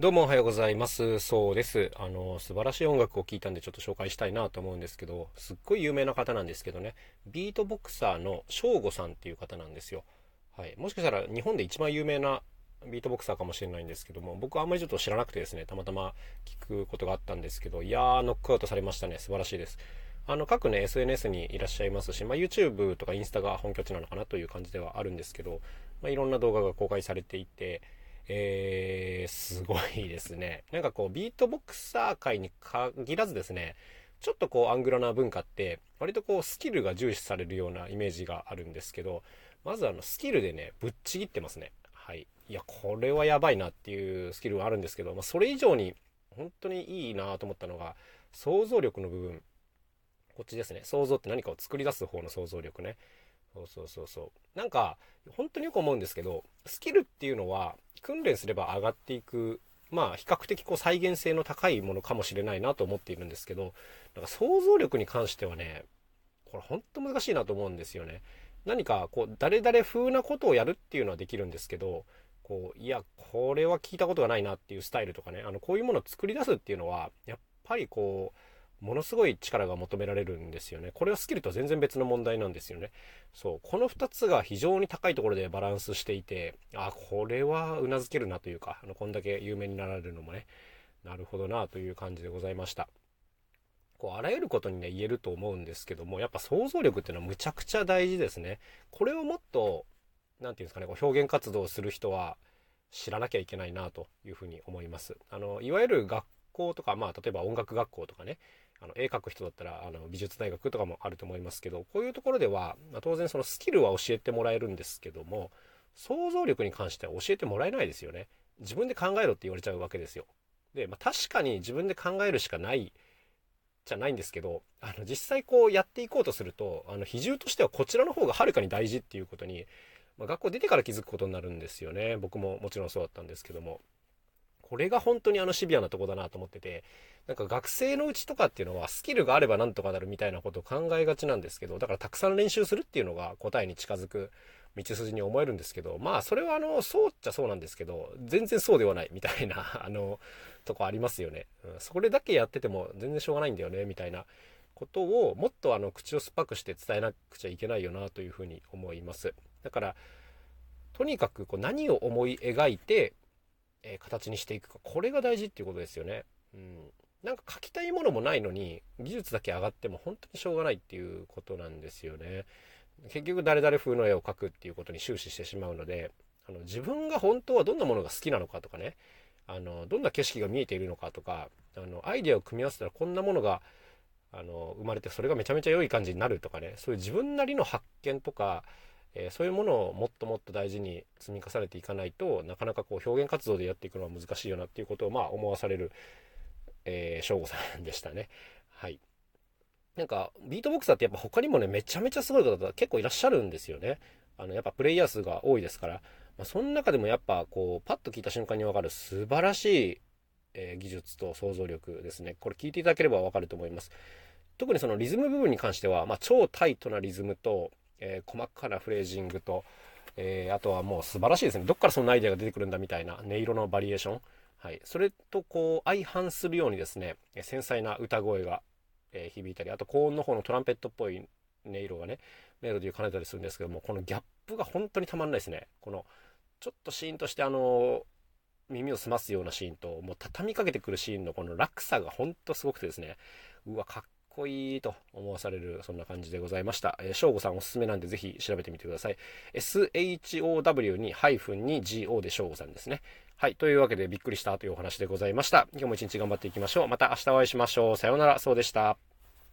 どうもおはようございます。そうです。あの、素晴らしい音楽を聴いたんでちょっと紹介したいなと思うんですけど、すっごい有名な方なんですけどね、ビートボクサーの翔吾さんっていう方なんですよ。はい。もしかしたら日本で一番有名なビートボクサーかもしれないんですけども、僕はあんまりちょっと知らなくてですね、たまたま聞くことがあったんですけど、いやー、ノックアウトされましたね。素晴らしいです。あの、各ね、SNS にいらっしゃいますし、まあ、YouTube とかインスタが本拠地なのかなという感じではあるんですけど、まあ、いろんな動画が公開されていて、えー、すごいですね。なんかこう、ビートボクサー界に限らずですね、ちょっとこう、アングラな文化って、割とこう、スキルが重視されるようなイメージがあるんですけど、まずあの、スキルでね、ぶっちぎってますね。はい。いや、これはやばいなっていうスキルがあるんですけど、まあ、それ以上に、本当にいいなと思ったのが、想像力の部分。こっちですね。想像って何かを作り出す方の想像力ね。そうそうそうそう。なんか、本当によく思うんですけど、スキルっていうのは、訓練すれば上がっていく、まあ、比較的こう再現性の高いものかもしれないなと思っているんですけど、なんか想像力に関してはね、これ本当難しいなと思うんですよね。何かこう、誰々風なことをやるっていうのはできるんですけど、こう、いや、これは聞いたことがないなっていうスタイルとかね、あの、こういうものを作り出すっていうのは、やっぱりこう、ものすごい力が求められるんですよね。これはスキルと全然別の問題なんですよね。そう。この2つが非常に高いところでバランスしていて、あ、これは頷けるなというか、あの、こんだけ有名になられるのもね、なるほどなという感じでございました。こう、あらゆることにね、言えると思うんですけども、やっぱ想像力っていうのはむちゃくちゃ大事ですね。これをもっと、何て言うんですかね、こう表現活動をする人は知らなきゃいけないなというふうに思います。あの、いわゆる学校とか、まあ、例えば音楽学校とかね、あの絵描く人だったらあの美術大学とかもあると思いますけどこういうところでは、まあ、当然そのスキルは教えてもらえるんですけども想像力に関しては教えてもらえないですよね。自分で考えろって言われちゃうわけですよ。で、まあ、確かに自分で考えるしかないじゃないんですけどあの実際こうやっていこうとするとあの比重としてはこちらの方がはるかに大事っていうことに、まあ、学校出てから気づくことになるんですよね。僕ももちろんそうだったんですけども。これが本当にあのシビアなとこだなと思っててなんか学生のうちとかっていうのはスキルがあればなんとかなるみたいなことを考えがちなんですけど、だからたくさん練習するっていうのが答えに近づく道筋に思えるんですけど、まあそれはあの、そうっちゃそうなんですけど、全然そうではないみたいな、あの、とこありますよね。うん、それだけやってても全然しょうがないんだよね、みたいなことをもっとあの、口を酸っぱくして伝えなくちゃいけないよなというふうに思います。だから、とにかくこう何を思い描いて、えー、形にしていくか、これが大事っていうことですよね。うん。なんか書きたいものもないのに技術だけ上がっても本当にしょうがないっていうことなんですよね。結局誰々風の絵を描くっていうことに終始してしまうのであの自分が本当はどんなものが好きなのかとかねあのどんな景色が見えているのかとかあのアイデアを組み合わせたらこんなものがあの生まれてそれがめちゃめちゃ良い感じになるとかねそういう自分なりの発見とか、えー、そういうものをもっともっと大事に積み重ねていかないとなかなかこう表現活動でやっていくのは難しいよなっていうことをまあ思わされるえー、翔吾さんでしたね。はい。なんか、ビートボクサーってやっぱ他にもね、めちゃめちゃすごい方が結構いらっしゃるんですよね。あの、やっぱプレイヤー数が多いですから。まあ、その中でもやっぱこう、パッと聞いた瞬間にわかる素晴らしい、えー、技術と想像力ですね。これ聞いていただければわかると思います。特にそのリズム部分に関しては、まあ、超タイトなリズムと、えー、細かなフレージングと、えー、あとはもう素晴らしいですね。どっからそんなアイデアが出てくるんだみたいな音色のバリエーション。はい、それとこう相反するようにですね繊細な歌声が、え、響いたりあと高音の方のトランペットっぽい音色がねメロディーを兼ねたりするんですけどもこのギャップが本当にたまんないですねこのちょっとシーンとしてあの耳を澄ますようなシーンともう畳みかけてくるシーンのこの落差が本当すごくてですねうわかっこいいと思わされる、そんな感じでございました。えー、翔吾さんおすすめなんでぜひ調べてみてください。SHOW にハイフンに GO で翔吾さんですね。はい。というわけでびっくりしたというお話でございました。今日も一日頑張っていきましょう。また明日お会いしましょう。さようなら。そうでした。